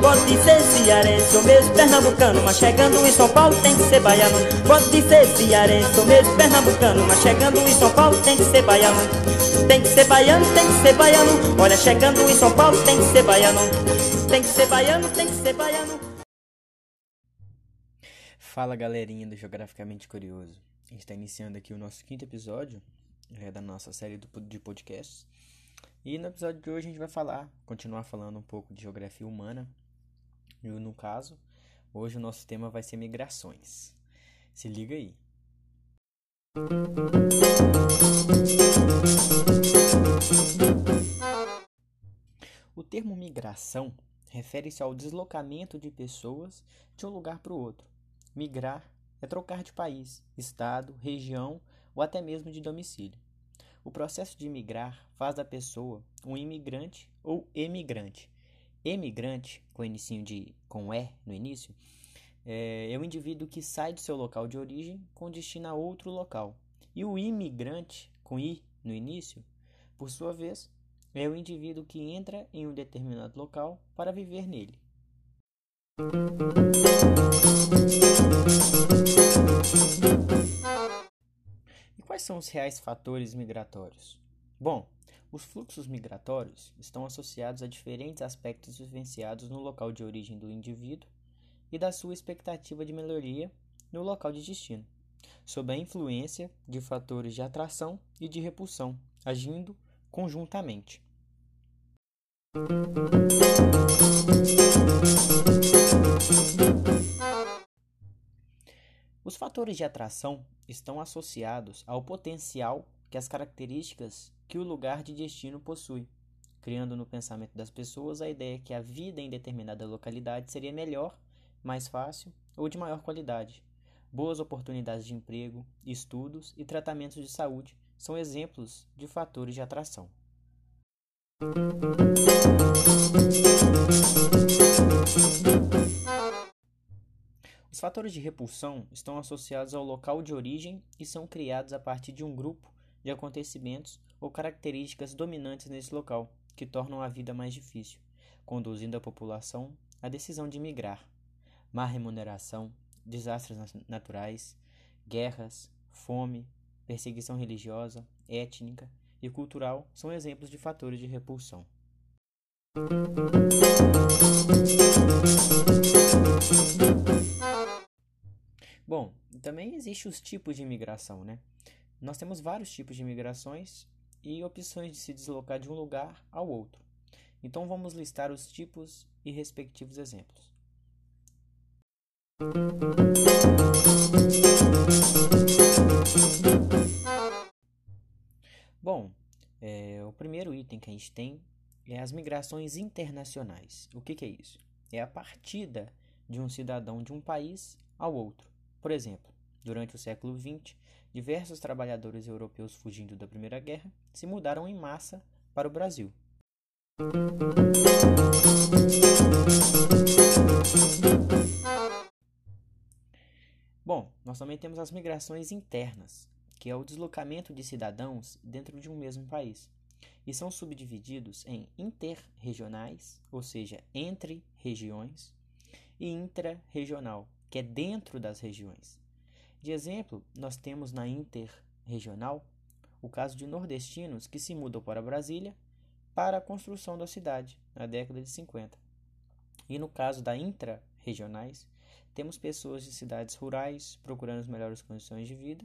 Pode ser cearense ou mesmo pernambucano, mas chegando em São Paulo tem que ser baiano. Pode ser cearense ou mesmo pernambucano, mas chegando em São Paulo tem que ser baiano. Tem que ser baiano, tem que ser baiano. Olha, chegando em São Paulo tem que ser baiano. Tem que ser baiano, tem que ser baiano. Fala galerinha do Geograficamente Curioso. A gente está iniciando aqui o nosso quinto episódio é, da nossa série do, de podcasts. E no episódio de hoje a gente vai falar, continuar falando um pouco de geografia humana. E no caso, hoje o nosso tema vai ser migrações. Se liga aí. O termo migração refere-se ao deslocamento de pessoas de um lugar para o outro. Migrar é trocar de país, estado, região ou até mesmo de domicílio. O processo de migrar faz da pessoa um imigrante ou emigrante. Emigrante, com início de com E no início, é, é o indivíduo que sai do seu local de origem com destino a outro local. E o imigrante, com I no início, por sua vez, é o indivíduo que entra em um determinado local para viver nele. E quais são os reais fatores migratórios? Bom, os fluxos migratórios estão associados a diferentes aspectos vivenciados no local de origem do indivíduo e da sua expectativa de melhoria no local de destino, sob a influência de fatores de atração e de repulsão, agindo conjuntamente. Os fatores de atração estão associados ao potencial que as características que o lugar de destino possui, criando no pensamento das pessoas a ideia que a vida em determinada localidade seria melhor, mais fácil ou de maior qualidade. Boas oportunidades de emprego, estudos e tratamentos de saúde são exemplos de fatores de atração. Os fatores de repulsão estão associados ao local de origem e são criados a partir de um grupo de acontecimentos ou características dominantes nesse local, que tornam a vida mais difícil, conduzindo a população à decisão de migrar. Má remuneração, desastres naturais, guerras, fome, perseguição religiosa, étnica e cultural são exemplos de fatores de repulsão. Bom, também existem os tipos de imigração, né? Nós temos vários tipos de imigrações e opções de se deslocar de um lugar ao outro. Então vamos listar os tipos e respectivos exemplos. Bom, é, o primeiro item que a gente tem é as migrações internacionais. O que, que é isso? É a partida de um cidadão de um país ao outro. Por exemplo, durante o século XX, diversos trabalhadores europeus fugindo da Primeira Guerra se mudaram em massa para o Brasil. Bom, nós também temos as migrações internas, que é o deslocamento de cidadãos dentro de um mesmo país, e são subdivididos em interregionais, ou seja, entre regiões, e intrarregional, que é dentro das regiões. De exemplo, nós temos na interregional o caso de nordestinos que se mudam para Brasília para a construção da cidade na década de 50. E no caso da intra-regionais, temos pessoas de cidades rurais procurando as melhores condições de vida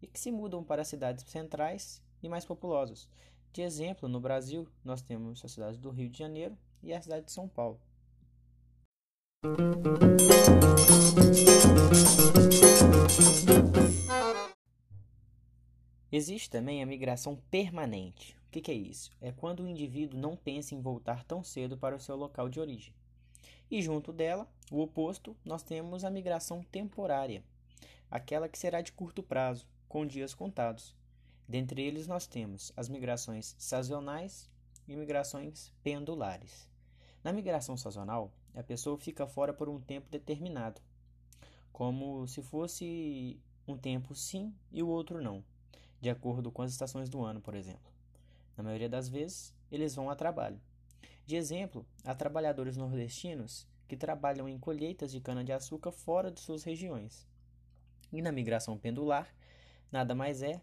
e que se mudam para cidades centrais e mais populosas. De exemplo, no Brasil, nós temos a cidade do Rio de Janeiro e a cidade de São Paulo. Existe também a migração permanente. O que, é isso? É quando o indivíduo não pensa em voltar tão cedo para o seu local de origem. E junto dela, o oposto, nós temos a migração temporária, aquela que será de curto prazo, com dias contados. Dentre eles, nós temos as migrações sazonais e migrações pendulares. Na migração sazonal, a pessoa fica fora por um tempo determinado, como se fosse um tempo sim e o outro não, de acordo com as estações do ano, por exemplo. Na maioria das vezes, eles vão a trabalho. De exemplo, há trabalhadores nordestinos que trabalham em colheitas de cana-de-açúcar fora de suas regiões. E na migração pendular, nada mais é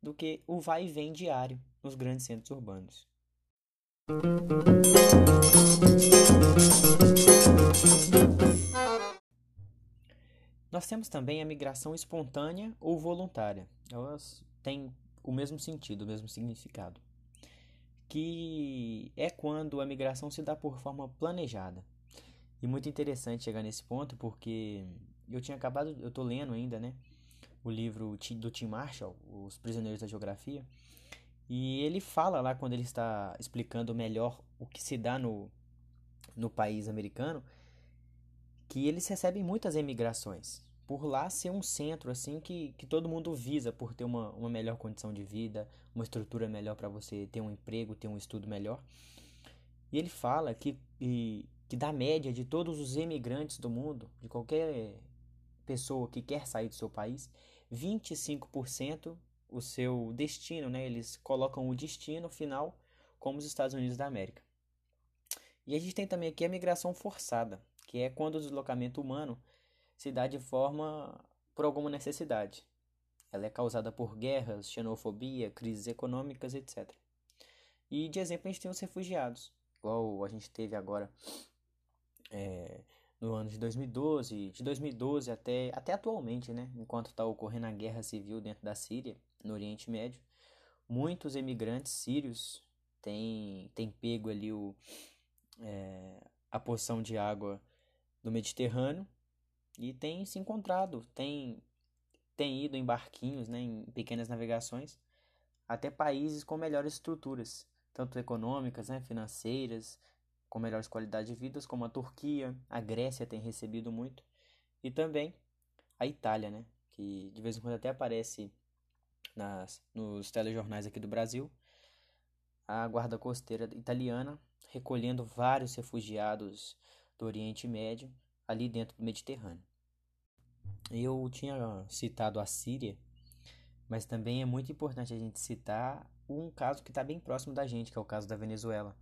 do que o vai e vem diário nos grandes centros urbanos. Nós temos também a migração espontânea ou voluntária. Elas têm o mesmo sentido, o mesmo significado. Que é quando a migração se dá por forma planejada. E muito interessante chegar nesse ponto, porque eu tinha acabado, eu tô lendo ainda, né, o livro do Tim Marshall, Os Prisioneiros da Geografia, e ele fala lá quando ele está explicando melhor o que se dá no, no país americano, que eles recebem muitas emigrações por lá ser um centro assim que, que todo mundo visa por ter uma, uma melhor condição de vida, uma estrutura melhor para você ter um emprego, ter um estudo melhor. E ele fala que, e, que da média de todos os emigrantes do mundo, de qualquer pessoa que quer sair do seu país, 25% o seu destino, né? Eles colocam o destino final como os Estados Unidos da América. E a gente tem também aqui a migração forçada, que é quando o deslocamento humano se dá de forma por alguma necessidade. Ela é causada por guerras, xenofobia, crises econômicas, etc. E de exemplo a gente tem os refugiados, igual a gente teve agora é, no ano de 2012, de 2012 até, até atualmente, né, enquanto está ocorrendo a guerra civil dentro da Síria, no Oriente Médio, muitos emigrantes sírios têm, têm pego ali o, é, a porção de água do Mediterrâneo e tem se encontrado, tem, tem ido em barquinhos, né, em pequenas navegações, até países com melhores estruturas, tanto econômicas, né, financeiras, com melhores qualidades de vida, como a Turquia, a Grécia tem recebido muito, e também a Itália, né, que de vez em quando até aparece nas, nos telejornais aqui do Brasil, a guarda costeira italiana recolhendo vários refugiados do Oriente Médio ali dentro do Mediterrâneo. Eu tinha citado a Síria, mas também é muito importante a gente citar um caso que está bem próximo da gente, que é o caso da Venezuela.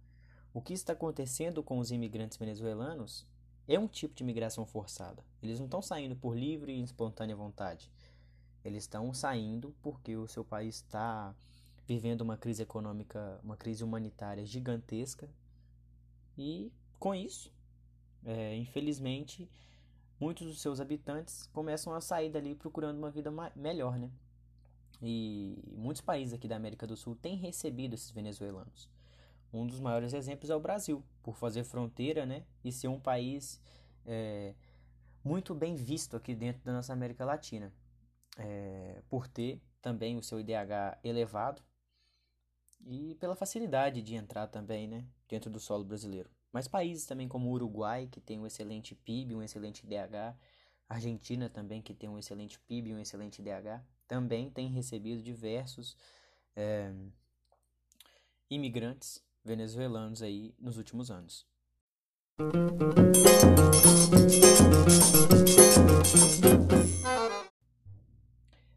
O que está acontecendo com os imigrantes venezuelanos é um tipo de migração forçada. Eles não estão saindo por livre e espontânea vontade. Eles estão saindo porque o seu país está vivendo uma crise econômica, uma crise humanitária gigantesca. E com isso, é, infelizmente, muitos dos seus habitantes começam a sair dali procurando uma vida melhor, né? E muitos países aqui da América do Sul têm recebido esses venezuelanos. Um dos maiores exemplos é o Brasil, por fazer fronteira, né? E ser um país é, muito bem visto aqui dentro da nossa América Latina, é, por ter também o seu IDH elevado e pela facilidade de entrar também, né? Dentro do solo brasileiro. Mas países também como o Uruguai, que tem um excelente PIB, um excelente DH, Argentina também, que tem um excelente PIB um excelente DH, também tem recebido diversos é, imigrantes venezuelanos aí nos últimos anos.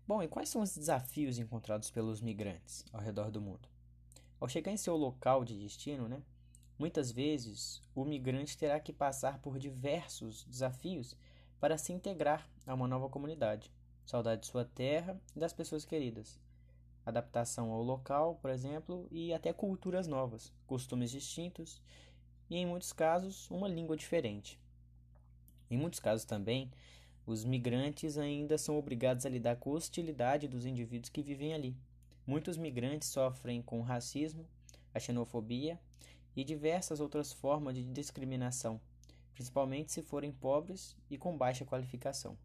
Bom, e quais são os desafios encontrados pelos migrantes ao redor do mundo? Ao chegar em seu local de destino, né, Muitas vezes, o migrante terá que passar por diversos desafios para se integrar a uma nova comunidade. Saudade de sua terra e das pessoas queridas. Adaptação ao local, por exemplo, e até culturas novas, costumes distintos e, em muitos casos, uma língua diferente. Em muitos casos também, os migrantes ainda são obrigados a lidar com a hostilidade dos indivíduos que vivem ali. Muitos migrantes sofrem com o racismo, a xenofobia e diversas outras formas de discriminação, principalmente se forem pobres e com baixa qualificação.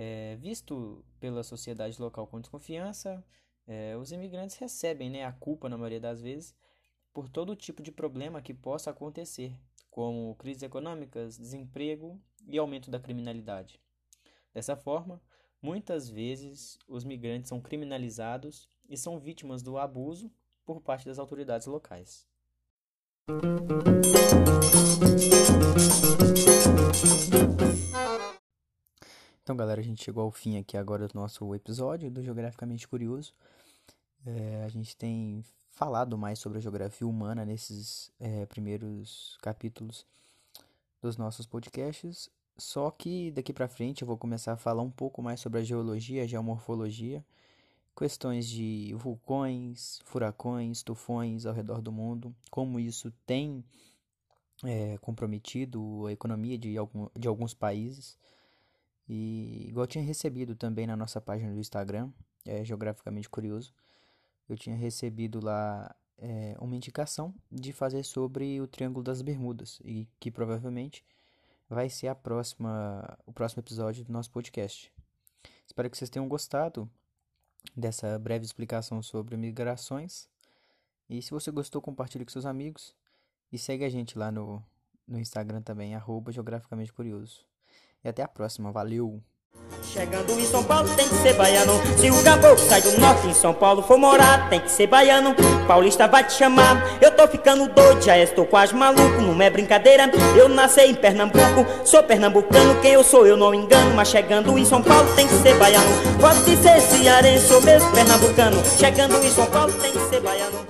É, visto pela sociedade local com desconfiança, é, os imigrantes recebem né, a culpa, na maioria das vezes, por todo tipo de problema que possa acontecer, como crises econômicas, desemprego e aumento da criminalidade. Dessa forma, muitas vezes os migrantes são criminalizados e são vítimas do abuso por parte das autoridades locais. Então, galera, a gente chegou ao fim aqui agora do nosso episódio do Geograficamente Curioso. É, a gente tem falado mais sobre a geografia humana nesses é, primeiros capítulos dos nossos podcasts. Só que daqui para frente eu vou começar a falar um pouco mais sobre a geologia, a geomorfologia, questões de vulcões, furacões, tufões ao redor do mundo, como isso tem é, comprometido a economia de, algum, de alguns países. E igual eu tinha recebido também na nossa página do Instagram, é, geograficamente curioso, eu tinha recebido lá é, uma indicação de fazer sobre o Triângulo das Bermudas e que provavelmente vai ser a próxima, o próximo episódio do nosso podcast. Espero que vocês tenham gostado dessa breve explicação sobre migrações. E se você gostou, compartilhe com seus amigos e segue a gente lá no, no Instagram também, arroba geograficamente curioso. E até a próxima, valeu! Chegando em São Paulo tem que ser baiano. Se o caboclo sai do norte em São Paulo for morar Tem que ser baiano, paulista vai te chamar. Eu tô ficando doido, já estou quase maluco. Não é brincadeira, eu nasci em Pernambuco. Sou pernambucano, quem eu sou eu não engano. Mas chegando em São Paulo tem que ser baiano. Pode ser cearense ou mesmo pernambucano. Chegando em São Paulo tem que ser baiano